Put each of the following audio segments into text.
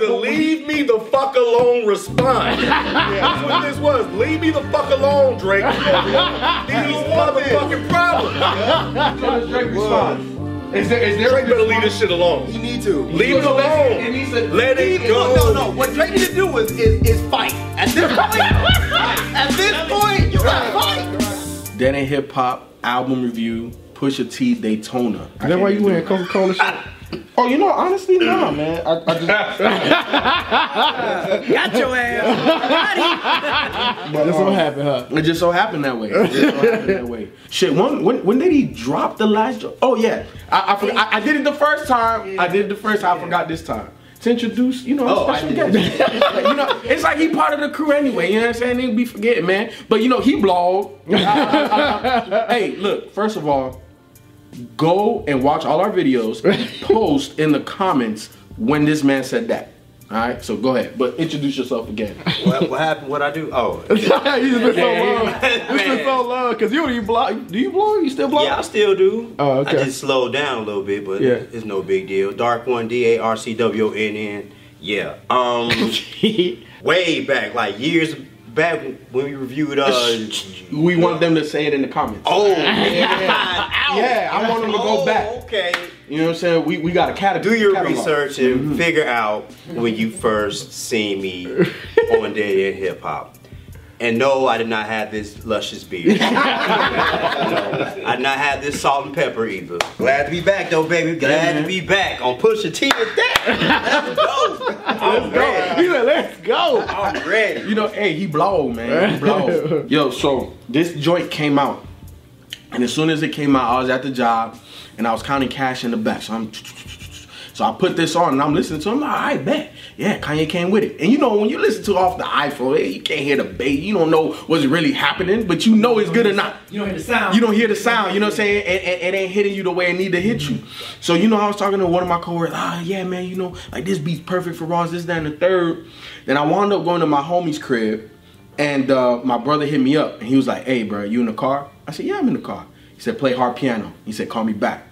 the leave me the fuck alone response. That's what this was. Leave me the fuck alone, Drake. These motherfucking problems. So does Drake respond? Is there is there Drake better leave this shit alone. You need to. Leave it It needs alone. to- Let it go. No, no, no. What Drake need to do is, is, is fight. At this point, at this point, you gotta fight. That ain't hip hop album review. Pusha T Daytona. Is that why you wearing Coca Cola shit? Oh, you know, honestly, nah, mm. man. I, I just Got your ass. But this what um, happened, huh? It just so happened that way. It just so happened that way. Shit, when, when when did he drop the last? Jo- oh yeah, I I, forgot, I I did it the first time. I did it the first time. I forgot this time. To introduce, you know, Oh, I special did. guest. you know, it's like he part of the crew anyway. You know what I'm saying? They be forgetting, man. But you know, he blog. hey, look. First of all, go and watch all our videos. post in the comments when this man said that. All right. So go ahead, but introduce yourself again. What, what happened? What I do? Oh, He's been so long. It's been so long. Cause you don't even blog. Do you blog? You still blog? yeah, I still do. Oh, okay. I just slowed down a little bit, but Yeah. it's no big deal. Dark one, D A R C W O N N. Yeah. Um, way back, like years back when we reviewed. Uh, We want them to say it in the comments. oh, yeah, yeah. I want them to go Oh, back. Okay. You know what I'm saying? We we got a category. Do your catalog. research and figure out when you first seen me on Dead End Hip Hop. And no, I did not have this luscious beard. no, I did not have this salt and pepper either. Glad to be back though, baby. Glad to be back on Pusha T with that. Let's go. I'm ready. He said, "Let's go." I'm ready. You know, hey, he blow, man. He blow. Yo, so this joint came out, and as soon as it came out, I was at the job, and I was counting cash in the back. So I'm, so I put this on, and I'm listening to him. Like, I bet, yeah, Kanye came with it. And you know, when you listen to it off the iPhone, eh, you can't hear the bass. You don't know what's really happening, but you know it's good or not. You don't hear the sound. You don't hear the sound, you know what I'm saying? And, and, it ain't hitting you the way it need to hit you. So, you know, I was talking to one of my coworkers, ah, yeah, man, you know, like this beat's perfect for Ross, this, that, and the third. Then I wound up going to my homie's crib, and uh, my brother hit me up, and he was like, hey, bro, you in the car? I said, yeah, I'm in the car. He said, play hard piano. He said, call me back.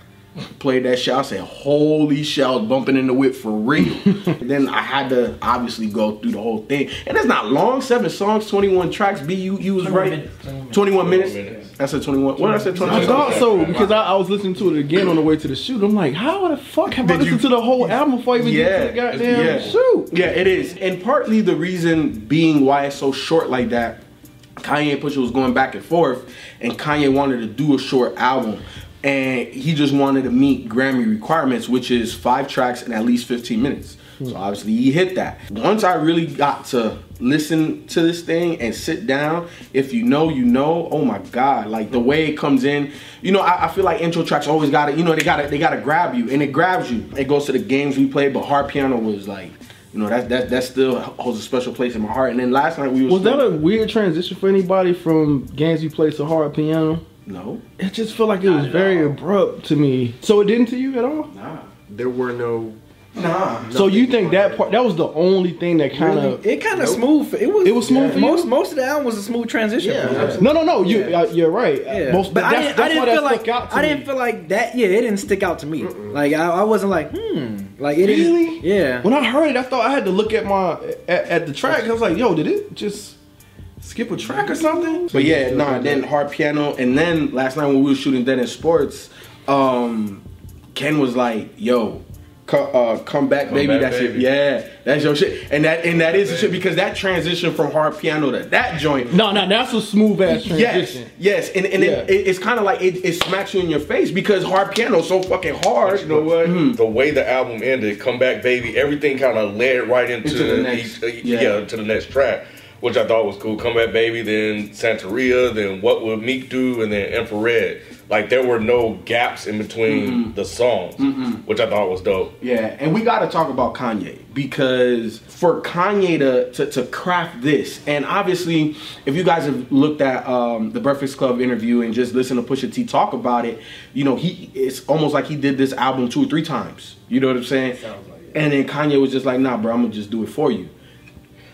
Played that shit. I said, holy shit, I was bumping in the whip for real. then I had to obviously go through the whole thing. And it's not long, seven songs, 21 tracks. B, you, you was 21 right. minutes, 21 21 minutes. minutes. I said 21. What did I say? I 21. thought so because I, I was listening to it again on the way to the shoot. I'm like, how the fuck have I Did you- listened to the whole album before I even Yeah, get to the goddamn yeah. shoot? Yeah, it is. And partly the reason being why it's so short like that, Kanye and Pusha was going back and forth, and Kanye wanted to do a short album. And he just wanted to meet Grammy requirements, which is five tracks and at least 15 minutes. So hmm. obviously he hit that. Once I really got to listen to this thing and sit down, if you know, you know. Oh my God! Like the way it comes in, you know. I, I feel like intro tracks always got to, you know, they got to, they got to grab you, and it grabs you. It goes to the games we played, but hard piano was like, you know, that that that still holds a special place in my heart. And then last night we was Was that a weird transition for anybody from games you play to hard piano? No? It just felt like it was very abrupt to me. So it didn't to you at all? Nah, There were no. nah. So you think that part that was the only thing that kind of It kind of smooth. It was. It was smooth for you? most most of the album was a smooth transition. Yeah. No, no, no. You uh, you're right. Yeah, Most, but I didn't, that's I didn't why feel like stuck out to I didn't feel like that. Yeah, it didn't stick out to me. Like I, I wasn't like, hmm, like it didn't. Really? Yeah. When I heard it, I thought I had to look at my at, at the track. I was like, "Yo, did it just skip a track or something?" But yeah, nah. Then hard piano, and then last night when we were shooting Dead End Sports, um, Ken was like, "Yo, co- uh, come back, baby. Back, that's it. Baby. Yeah, that's your shit." And that and that is the shit because that transition from hard piano to that joint. No, no, that's a smooth ass Yes, transition. yes, yes, and, and Yeah. it, it, it's kind of like it, it smacks you in your face because hard piano is so fucking hard. You know what? The way the album ended, "Come Back, Baby," everything kind of led right into, Into the next- each- uh, yeah. yeah. to the next track, which I thought was cool. "Come Back, Baby," then Santeria, then "What Would Meek Do," and then "Infrared." Like there were no gaps in between the songs, which I thought was dope. Yeah, and we got to talk about Kanye because for Kanye to, to to craft this, and obviously, if you guys have looked at um, the Breakfast Club interview and just listen to Pusha T talk about it, you know he it's almost like he did this album two or three times. You know what I'm saying? Like And then Kanye was just like, "Nah, bro, I'm gonna just do it for you."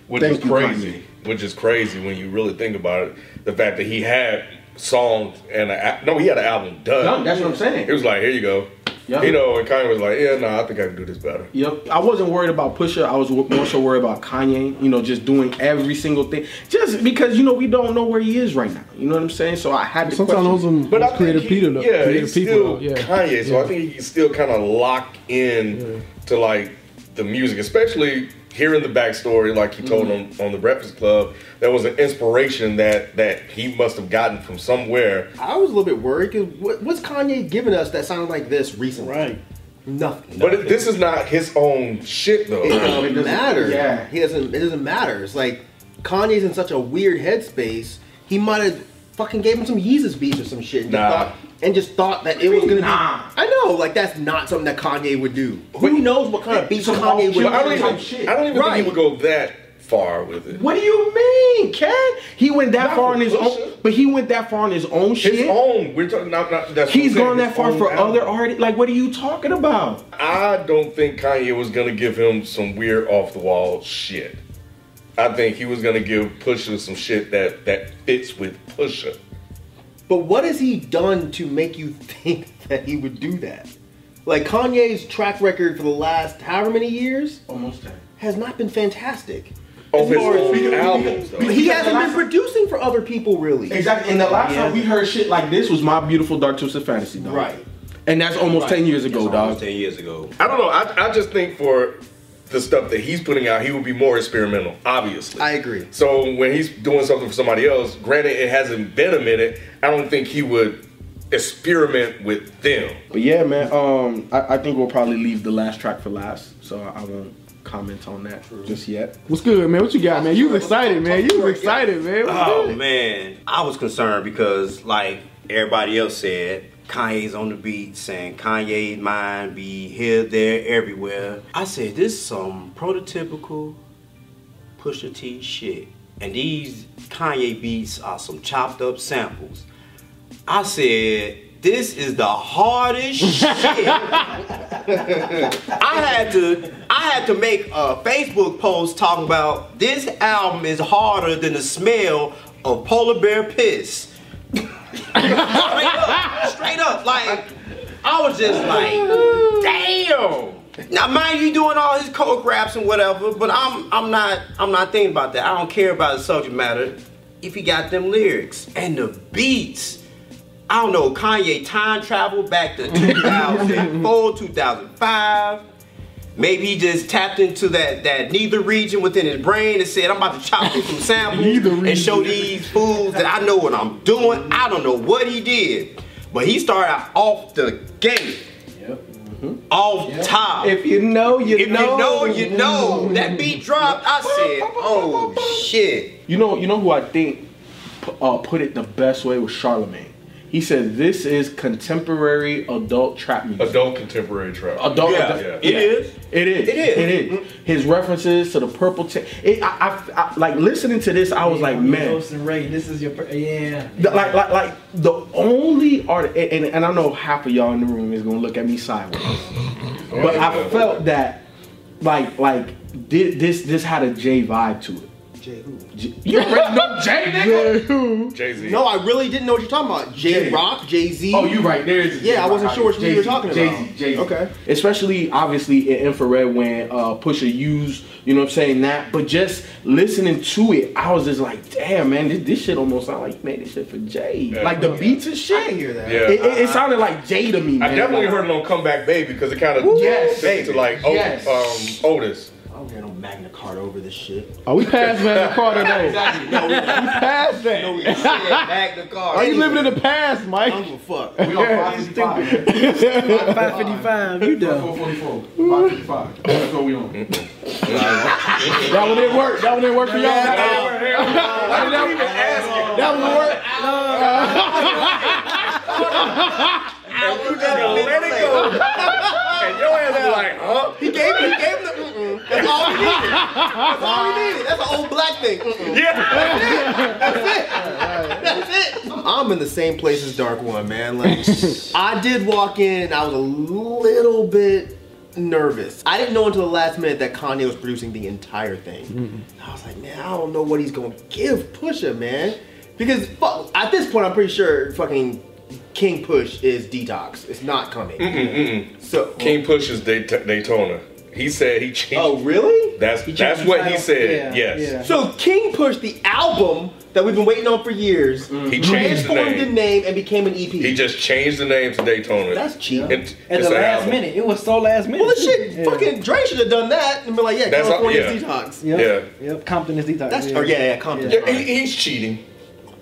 which Thank is you, crazy. Which is crazy when you really think about it. The fact that he had songs and a, no, he had an album done. No, that's what I'm saying. It was like, here you go. Yep. You know, and Kanye was like, yeah, nah, I think I can do this better. Yep. I wasn't worried about Pusha. I was more so worried about Kanye. You know, just doing every single thing, just because you know we don't know where he is right now. You know what I'm saying? So I had to. Sometimes question- those some But I those think creative he, people, yeah, creative he's people, still though. yeah. Kanye, so Yeah. I think he can still kind of lock in to like the music, especially hearing the backstory, like he told Mm-hmm. on on the Breakfast Club. There was an inspiration that that he must have gotten from somewhere. I was a little bit worried because what, what's Kanye giving us that sounded like this recently? Right. Nothing. But it, this is not his own shit though. It doesn't It doesn't- matter. yeah. He doesn't. It doesn't matter. It's like Kanye's in such a weird headspace. He might have fucking gave him some Yeezus beats or some shit. And, Nah. thought, and just thought that it was gonna Nah. be. I know, like that's not something that Kanye would do. Who knows what kind of beats Some Kanye would old I don't even, Type shit. I don't even think he would go that far with it. What do you mean, Ken? He went that Not far for on his Pusha. own, but he went that far on his own His shit. His own. We're talking. Not, not, that's what He's gone that far for album. other artists. Like, what are you talking about? I don't think Kanye was gonna give him some weird off the wall shit. I think he was gonna give Pusha some shit that that fits with Pusha. But what has he done to make you think that he would do that? Like Kanye's track record for the last however many years Almost ten. has not been fantastic. Oh, of his far as- albums, though. He Because hasn't been producing for other people really. Exactly. And the last Yeah. time we heard shit like this was My Beautiful Dark Twisted Fantasy, dog. Right. And that's almost ten years ago, That's almost dog. ten years ago. I don't know. I, I just think for the stuff that he's putting out, he would be more experimental. Obviously, I agree. So when he's doing something for somebody else, granted it hasn't been a minute, I don't think he would experiment with them. But yeah, man. Um, I, I think we'll probably leave the last track for last, so I won't comment on that just yet. What's good, man? What you got, man? You was excited, man. You was excited, man. What's Oh good? man, I was concerned because, like everybody else said, Kanye's on the beats and Kanye's mind be here, there, everywhere. I said this is some prototypical Pusha T shit, and these Kanye beats are some chopped up samples. I said this is the hardest shit. I had to I had to make a Facebook post talking about this album is harder than the smell of polar bear piss. straight up, like I was just like, damn. Now, mind you, doing all his coke raps and whatever, but I'm I'm not I'm not thinking about that. I don't care about the subject matter if he got them lyrics and the beats. I don't know, Kanye time traveled back to 2004, 2005. Maybe he just tapped into that, that neither region within his brain and said, I'm about to chop through some samples and show these fools that I know what I'm doing. I don't know what he did. But he started out off the gate. Off top. If you know, you If know. you know, you know. That beat dropped. I said, oh shit. You know, you know who I think uh, put it the best way was Charlemagne. He said, "This is contemporary adult trap music." Adult contemporary trap. Adult, Yeah, adult- it is. It is. It is. It is. His references to the purple. T- it, I, I, I, like listening to this. I was like, man, Ghost and Rae, this is your per- yeah. The- like, like, like the only art, and, and I know half of y'all in the room is gonna look at me sideways, oh, but I felt that, like, like this, this had a J vibe to it. Jay who? J- You already know J, nigga. Jay Z. No, I really didn't know what you're talking about. Jay Jay. Rock, Jay Z. Oh, you right. There's Yeah, I wasn't sure which one you were talking about. Jay-Z, Jay-Z. Okay. Especially, obviously, in infrared when uh, Pusha used, you know what I'm saying, that. But just listening to it, I was just like, damn, man, this, this shit almost sound like you made this shit for Jay. Yeah. like the beats and shit. I can hear that. Yeah. It, it, it sounded like Jay to me, man. I definitely Like, heard it on Comeback Baby because it kind of Yes, to like Yes. um, Otis. I don't hear no Magna Carta over this shit. Oh, we passed Magna Carta though. Exactly. No, we We passed that. no, we Magna Carta. Are you living in the past, I Mike? don't give a fuck. We on 555. 555, you dumb. 444. 555. That's what we on. That one didn't work. That one didn't work for y'all. That one didn't work. That one work. You just gonna let it go. And your ass be like, huh? He gave he gave him the mm-mm. That's all he needed. That's all he needed. That's an old black thing. Mm-mm. Yeah. That's it. I'm in the same place as Dark One, man. Like, I did walk in. I was a little bit nervous. I didn't know until the last minute that Kanye was producing the entire thing. Mm-hmm. I was like, man, I don't know what he's gonna give Pusha, man, because fuck, at this point, I'm pretty sure fucking King Push is Detox. It's not coming. So King pushes Dayt- Daytona. He said he changed. Oh really? That's that's what title? he said. Yeah, yes. yeah. So King Push, the album that we've been waiting on for years, mm. He changed the transformed the name. name and became an EP. He just changed the name to Daytona. That's cheap. And- At the last album. minute, it was so last minute. Well, the shit, Yeah. fucking Dre should have done that and be like, yeah, That's all- California's yeah. detox. Yep. Yep. Compton is detox. That's, oh yeah, yeah, Compton. Yeah, he, he's cheating.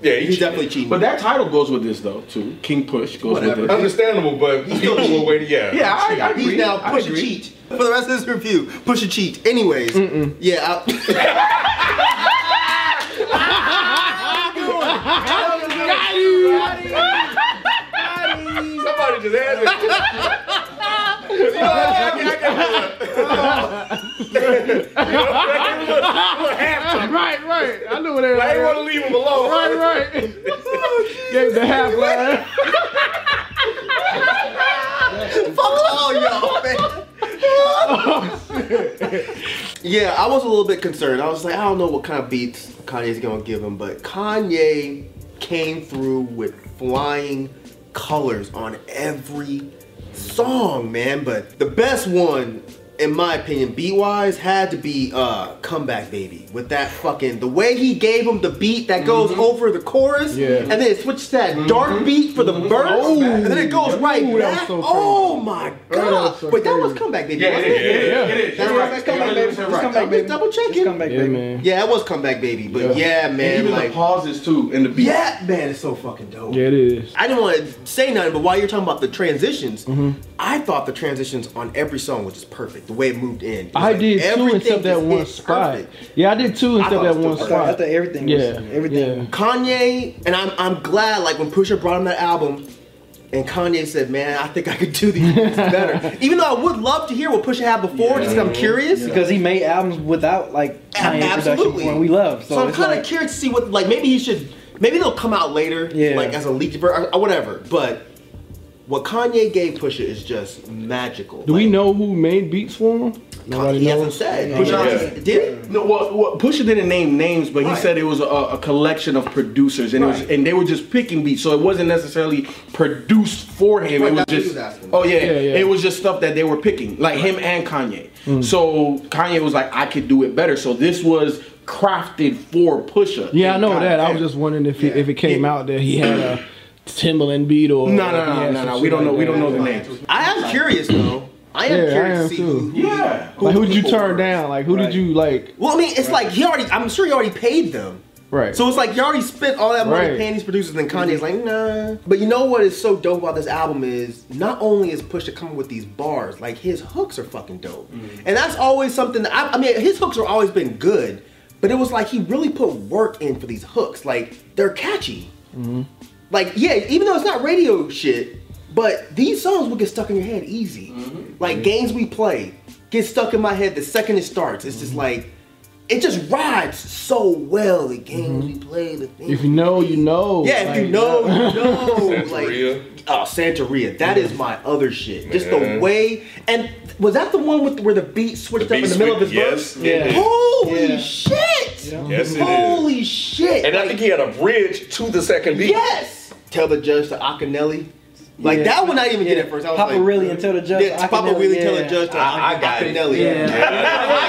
Yeah, he's, He's cheating. definitely cheating. But that title goes with this though too. King Push goes Whatever. with this. understandable, but He's people still will wait. Yeah, Yeah, I, I agree. He's now I push a agree. cheat for the rest of this review. Push a cheat. Anyways, yeah. I, Somebody just had me. You know, I can- I can- Right, right. I knew what they I didn't want to leave him alone. Right, right. Oh, Gave the half line. fuck all y'all, man. yeah, I was a little bit concerned. I was like, I don't know what kind of beats Kanye's gonna give him, but Kanye came through with flying colors on every song, man. But the best one, in my opinion, beat wise, had to be uh Comeback Baby. With that fucking the way he gave him the beat that goes mm-hmm. over the chorus, Yeah. and then it switched to that mm-hmm. dark beat for the mm-hmm. verse, oh. and then it goes right Ooh, that back. so oh my god! was so Wait, that was. Comeback Baby. Yeah, wasn't it is. it? Yeah, Yeah, it is. That's right. right. Comeback Baby. 100% It's right. Comeback Baby. Double checking. It's comeback, Yeah, baby. man. Yeah, it was Comeback Baby, but yeah, And man, even like the pauses too in the beat. yeah, man, it's so fucking dope. Yeah, it is. I didn't want to say nothing, but while you're talking about the transitions, I thought the transitions on every song was just perfect. The way it moved in. It I like did too, everything except that one spot. perfect. Yeah, I did too, except that one dope. spot. After everything, was, Yeah, everything. yeah. Kanye, and I'm I'm glad like when Pusha brought him that album, and Kanye said, "Man, I think I could do these things better." Even though I would love to hear what Pusha had before, just 'cause I'm curious. Because he made albums without like Kanye production Absolutely. before, and we love. So, So, I'm it's kind of like, curious to see what like maybe he should maybe they'll come out later, Yeah. like as a leaked version or, or whatever. But what Kanye gave Pusha is just magical. Do we know who made beats for him? Nobody He knows. hasn't said. Yeah. Pusha Yeah. did he? No, well, well, Pusha didn't name names, but he Right. said it was a, a collection of producers, and it was, and they were just picking beats, so it wasn't necessarily produced for him. Right, it was that's just, was oh yeah, Yeah, yeah. it was just stuff that they were picking, like him and Kanye. Hmm. So Kanye was like, I could do it better. So this was crafted for Pusha. Yeah, I know And that. I was just wondering if he, Yeah. if it came out that he had a Timbaland beat or No, if no, he no, no, no. We don't know. We don't know the names. I am curious though. I am Yeah, I curious am to see too. who, who, Yeah. who Like, who did you turn were. down? Like, who Right. did you like? Well, I mean, it's like he already. I'm sure he already paid them. Right. So it's like you already spent all that money Right. paying these producers, and Kanye's like, nah. But you know what is so dope about this album is not only is Pusha coming with these bars, like his hooks are fucking dope, mm. and that's always something. That I, I mean, his hooks have always been good, but it was like he really put work in for these hooks. Like they're catchy. Mm-hmm. Like yeah, even though it's not radio shit, but these songs will get stuck in your head easy. Mm-hmm. Like mm-hmm. games we play get stuck in my head the second it starts. It's just mm-hmm. like it just rides so well. The games we play, the things. if you know, you know. yeah, if Like, you know, you know. Santeria. like oh, Santeria, that is my other shit. Just the way. And was that the one with where the beat switched The up in the middle of his switch- verse? yes, Yeah. Holy Yeah. shit! Yes, it is. Holy shit! And I think he had a bridge to the second beat. Yes. Tell the judge to Akinelli. Like Yeah. that one, I didn't even Yeah. get it first. I was Papa like, really until the judge. Yeah, I Papa can really never- tell the judge to I- I got it. Akinelli. Yeah.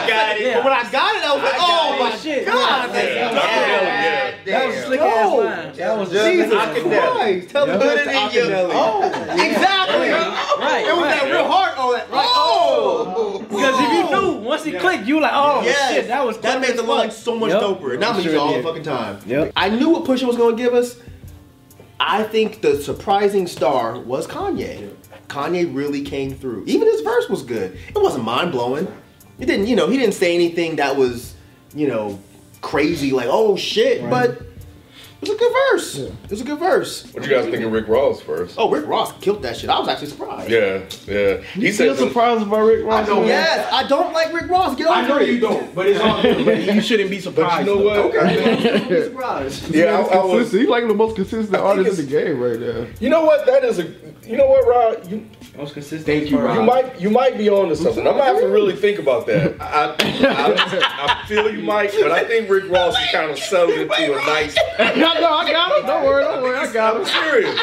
I got it. Yeah. But when I got it, I was like, oh my Shit. god, Yeah. that's Yeah. That was a slick ass No. line. That was Jesus Akinelli. Christ. Tell the judge to Akinelli. Oh, exactly. Right. It was that real hard. Oh, that. Oh. Because if you oh. knew, once he clicked, you were like, oh Yes, shit, that was that made the fuck. line so much Yep. doper. Not me Sure all the fucking time. Yep. I knew what Pusha was going to give us. I think the surprising star was Kanye. Kanye really came through. Even his verse was good. It wasn't mind blowing. It didn't, you know, he didn't say anything that was, you know, crazy like oh shit. But it was a good verse. It was a good verse. What you guys think of Rick Ross first? Oh, Rick Ross killed that shit. I was actually surprised. Yeah, yeah. He Still said surprised by Rick Ross. I know. man? Yes, I don't like Rick Ross. Get over I know it. you don't, but it's all good. You shouldn't be But surprised. you know though. what? Don't be surprised. Yeah, I, I was. He's like the most consistent artist in the game right now. You know what? That is a. You know what, Rod? You Most consistent. Thank you, part. you might you might be on to something. I'm gonna have to really think about that. I, I, I feel you might, but I think Rick Ross is kind of settled into a nice. no, no, I got him. Don't worry, don't worry, I got I'm him. serious.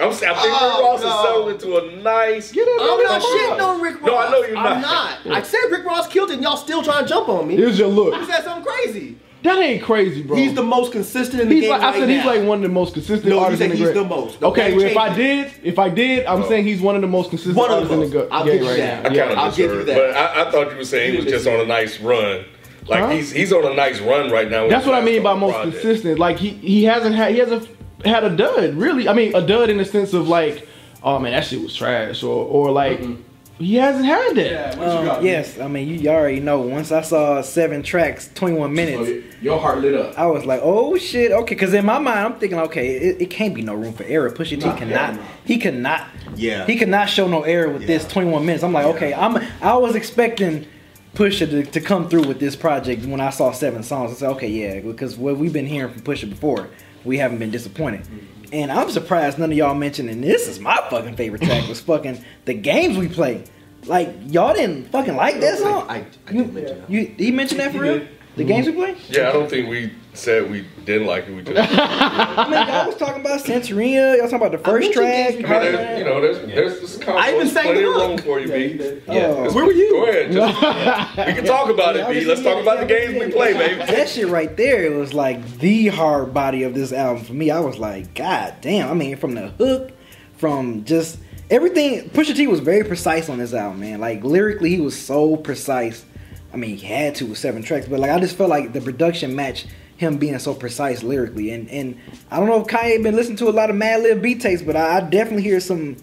I'm, saying- I think Oh, Rick Ross no. has settled into a nice. Get it, I'm not shitting on Rick Ross. No, I know you're not. I'm not. not. I said Rick Ross killed it, and y'all still trying to jump on me. Here's your look. You said something crazy. That ain't crazy, bro. He's the most consistent in the He's game like, right I said now. he's like one of the most consistent No, you artists in said the he's game. the most. No, okay, well, if I did, if I did, I'm saying he's one of the most consistent One of artists the in the most. go- I'll game right that. now. I Yeah. kind of I'll give you misheard, that. but I, I thought you were saying he was just on a nice run. Like Huh? he's he's on a nice run right now. That's what I mean by most projects. consistent. Like he he hasn't had he hasn't had a dud really. I mean a dud in the sense of like, oh man that shit was trash or or like mm-hmm. He hasn't had that. Um, yes, I mean you, you already know. Once I saw seven tracks, 21 minutes, Your heart lit up. I was like, oh shit, okay. Because in my mind, I'm thinking, okay, it, it can't be no room for error. Pusha T Nah, cannot, hell he cannot, Yeah. he cannot show no error with this 21 minutes. I'm like, okay, I'm, I was expecting Pusha to, to come through with this project when I saw seven songs. I said, okay, yeah, because what we've been hearing from Pusha before, we haven't been disappointed. And I'm surprised none of y'all mentioned, and this is my fucking favorite track, was fucking the games we play. Like y'all didn't fucking like that song. I, I you, did mention that. you, he mentioned that for real. The games we play. Yeah, I don't think we said we didn't like it. We just, I mean, y'all was talking about Santeria. Y'all talking about the first mentioned track. Games I mean, there's, you know, there's there's this I even console, sang plenty the of hook. room for you, B. Oh. Where were you? Go ahead, just, we can talk about it, B. Let's talk about the games we play, baby. That shit right there, it was like the hard body of this album for me. I was like, God damn. I mean, from the hook, from just everything. Pusha T was very precise on this album, man. Like lyrically, he was so precise. I mean, he had to with seven tracks, but like I just felt like the production matched him being so precise lyrically. And and I don't know if Kanye been listening to a lot of Madlib beat tapes, but I, I definitely hear some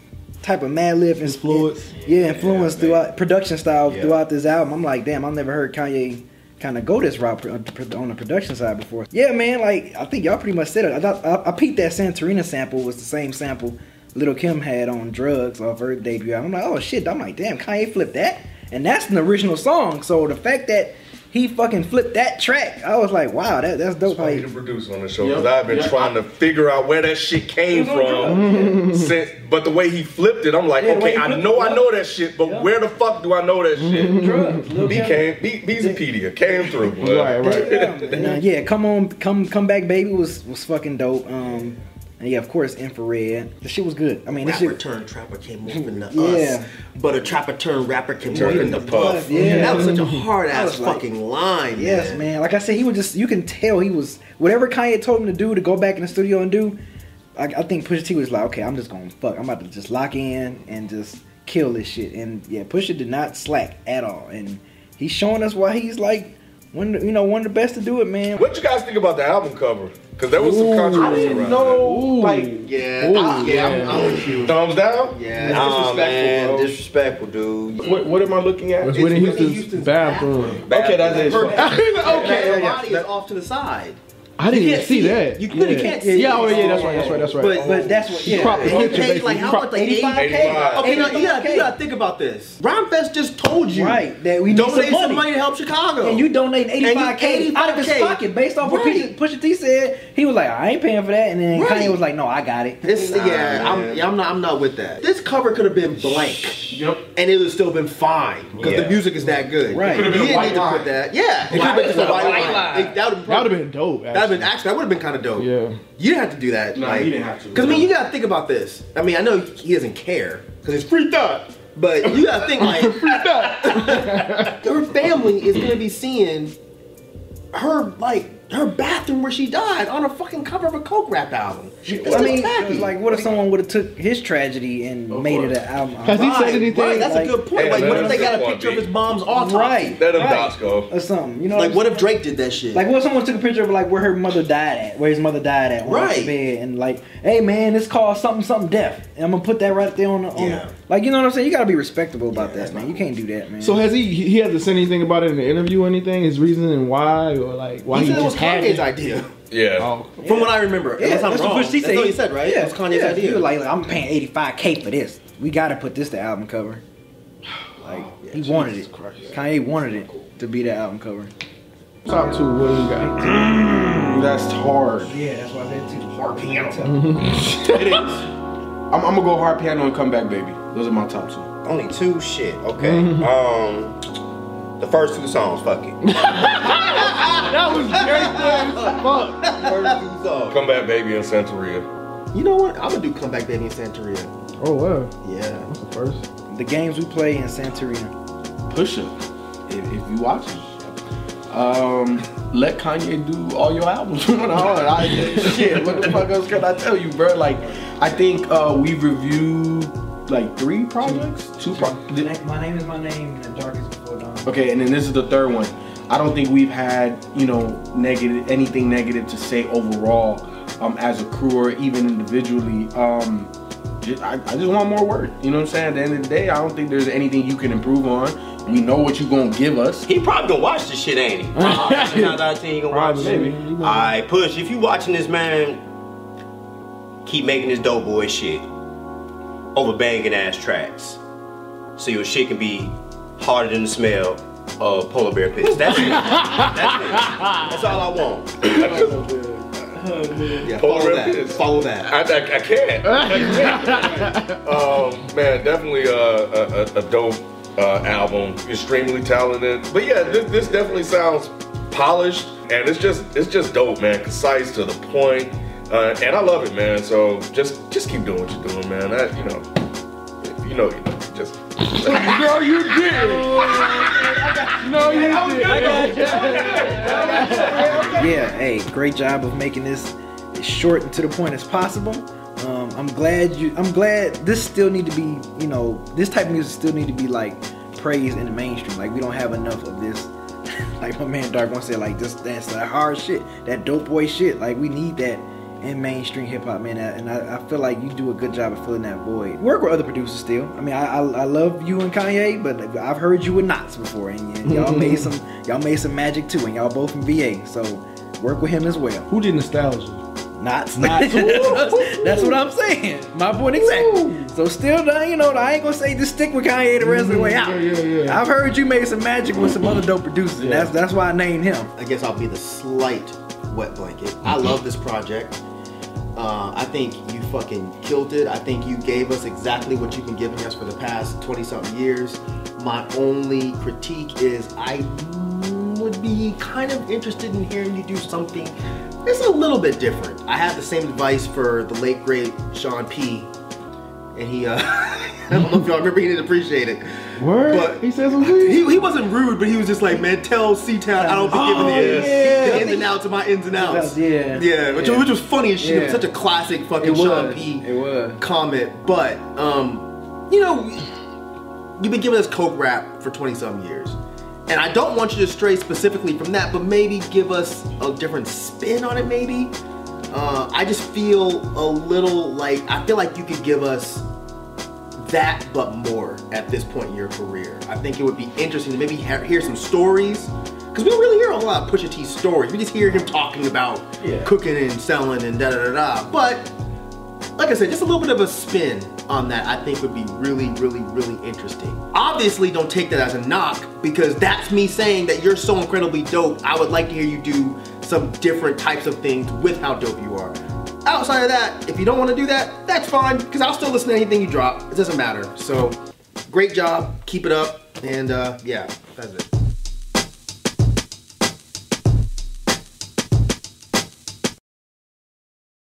type of Madlib Influence. Yeah, influence throughout production style Yeah. throughout this album. I'm like, damn, I've never heard Kanye kind of go this route pro- uh, on the production side before. Yeah, man, like I think y'all pretty much said it. I thought I, I peeped that Santorina sample was the same sample Lil' Kim had on Drugs off her debut. I'm like, oh shit. I'm like, damn, Kanye flipped that, and that's an original song. So the fact that he fucking flipped that track, I was like, wow, that that's dope. Why How you he, the producer on the show? Yep. Because I've been Yep. trying to figure out where that shit came from. since, but the way he flipped it, I'm like, Yeah, okay, I know it, I know that shit, but Yeah. where the fuck do I know that shit? Drugs, B came, B, B's came through. boy. Right, right. Yeah, yeah, come on, come come back, baby was was fucking dope. Um, and yeah, of course, infrared. The shit was good. I mean, this Rapper shit. turned trapper came moving to Yeah. us, but a trapper turned rapper came Turned moving to into puff. Puff. Yeah. that was such a hard ass was like- fucking line. Yes, man. Like I said, he was just. You can tell he was whatever Kanye told him to do to go back in the studio and do. I, I think Pusha T was like, okay, I'm just gonna fuck. I'm about to just lock in and just kill this shit. And yeah, Pusha did not slack at all, and he's showing us why he's like one, of you know, one of the best to do it, man. What you guys think about the album cover? Because there was some Ooh. controversy I didn't around know, like, Yeah, Ooh, I, yeah, I'm, yeah. I'm with you. Thumbs down? Yeah, Nah, it's man, disrespectful, bro. disrespectful, dude. what, what am I looking at? It's It's Whitney Whitney Houston's, Houston's bathroom. Okay, that's it. Her, okay, her yeah, body yeah. is off to the side. I didn't even see see that. You really yeah. can't see Yeah, it. oh yeah, that's right, that's right, that's right. But but that's what yeah. cropped the And he picture, paid like how Crop- much? Like 85K. 85. Okay, now you gotta, you gotta think about this. Rhymefest just told you, Right, that we need donate some some money. money to help Chicago. And you donate And you 85k out of his pocket based off what Right. Pusha, Pusha T said. He was like, I ain't paying for that, and then Right. Kanye was like, No, I got it. This, Nah, yeah, I'm, yeah, I'm not, I'm not with that. This cover could have been blank, Yep. and it would have still been fine because Yeah. the music is that good. Right. You Could've been a didn't need to put that. Yeah, it could have been just a white line. It- That would have That would have been dope. That would have been Actually. actually that would have been kind of dope. Yeah. You didn't have to do that. No, like, he didn't have to. Because I mean, you gotta think about this. I mean, I know he doesn't care because it's free thought. But you gotta think like her family is gonna be seeing her like her bathroom where she died on a fucking cover of a coke rap album. That's I mean, tacky. it's like, what if someone would have took his tragedy and Of made it an album? Has he said anything? Right, that's Like- a good point. Hey, like, what if they got a picture of his mom's autopsy? Right. Let them right. dots go. or something? You know, Like, what what if Drake did that shit? Like what if someone took a picture of like where her mother died at, where his mother died at, Right. bed, and like, hey man, this called something something death, and I'm gonna put that right there on the, on Yeah. Like you know what I'm saying. You gotta be respectable about Yeah, that, man. You can't do that, man. So has he? He hasn't said anything about it in the interview or anything? His reason and why, or like why he he, said it was just had Kanye's idea. Yeah. Oh, From what I remember, yeah, unless I'm that's wrong. what Pusha T That's said. what he said, right? Yeah, it was Kanye's yeah. idea. He was like, I'm paying 85k for this. We gotta put this to album cover. Like he wanted it. Kanye wanted it to be the album cover. top two. What do you got? That's hard. Yeah, that's why I said too. Hard piano. It is. I'm, I'm gonna go hard piano and come back, baby. Those are my top two. Only two shit. Okay. um, the first two songs. Fuck it. That was great. fuck. First two songs. Come back, baby, and Santeria. You know what? I'm gonna do comeback baby in Santeria. Oh wow, Yeah. that's the first. The games we play in Santeria. Pusha, if, if you watching, um, let Kanye do all your albums from now on. I, shit, what the fuck else can I tell you, bro? Like, I think uh, we've reviewed like three projects, two pro- My name is my name, and darkest before dawn. Okay, and then this is the third one. I don't think we've had, you know, negative anything negative to say overall um, as a crew or even individually. Um, ju- I, I just want more work. You know what I'm saying? At the end of the day, I don't think there's anything you can improve on. We know what you're gonna give us. He probably gonna watch this shit, ain't he? Nine times out of ten, he gonna watch Probably, it. maybe. Alright, push. If you watching this man, keep making this dope boy shit over banging ass tracks, so your shit can be harder than the smell of polar bear piss. That's it. That's it. That's all I want. Yeah. Polar Follow that. Piss. Follow that. I, I, I can't. I can't. um, man, definitely uh, a, a, a dope uh, album. Extremely talented. But yeah, this, this definitely sounds polished, and it's just it's just dope, man. Concise to the point, uh, and I love it, man. So just just keep doing what you're doing, man. That you know, you know, you know. Just No, you did. no, you did. Yeah, hey, great job of making this as short and to the point as possible. Um, I'm glad you. I'm glad this still need to be. You know, this type of music still need to be like praised in the mainstream. Like we don't have enough of this. like my man Dark once said, like this that's that hard shit, that dope boy shit. Like we need that in mainstream hip hop, man. And I, I feel like you do a good job of filling that void. Work with other producers still. I mean, I, I, I love you and Kanye, but I've heard you with Nottz before, and, y- y'all made some y'all made some magic too, and y'all both from VA. So work with him as well. Who did Nosetalgia? Nottz. Nottz. that's, that's what I'm saying. My point exactly. So still, you know, I ain't gonna say just stick with Kanye the rest of the way mm-hmm. out. Yeah, yeah, yeah. I've heard you made some magic with some other dope producers, and that's that's why I named him. I guess I'll be the slight wet blanket. I love this project. Uh, I think you fucking killed it. I think you gave us exactly what you've been giving us for the past 20 something years. My only critique is I would be kind of interested in hearing you do something that's a little bit different. I had the same advice for the late great Sean P. And he, uh, I don't know if y'all remember, he didn't appreciate it. Word. But- he said some shit. He, he wasn't rude, but he was just like, man, tell C Town I don't be giving Oh, the, yeah. the ins and outs of my ins and outs. Yeah. Yeah, which, Yeah. which was funny as shit. It was Yeah. such a classic fucking It Sean was. P It was. comment. But, um, you know, you've been giving us Coke rap for 20 some years. And I don't want you to stray specifically from that, but maybe give us a different spin on it, maybe. Uh, I just feel a little like, I feel like you could give us that but more at this point in your career. I think it would be interesting to maybe hear, some stories because we don't really hear a lot of Pusha T stories. We just hear him talking about Yeah. cooking and selling and da da da da. But like I said, just a little bit of a spin on that I think would be really, really, really interesting. Obviously, don't take that as a knock because that's me saying that you're so incredibly dope. I would like to hear you do some different types of things with how dope you are. Outside of that, if you don't want to do that, that's fine because I'll still listen to anything you drop. It doesn't matter. So, great job, keep it up, and uh, yeah, that's it.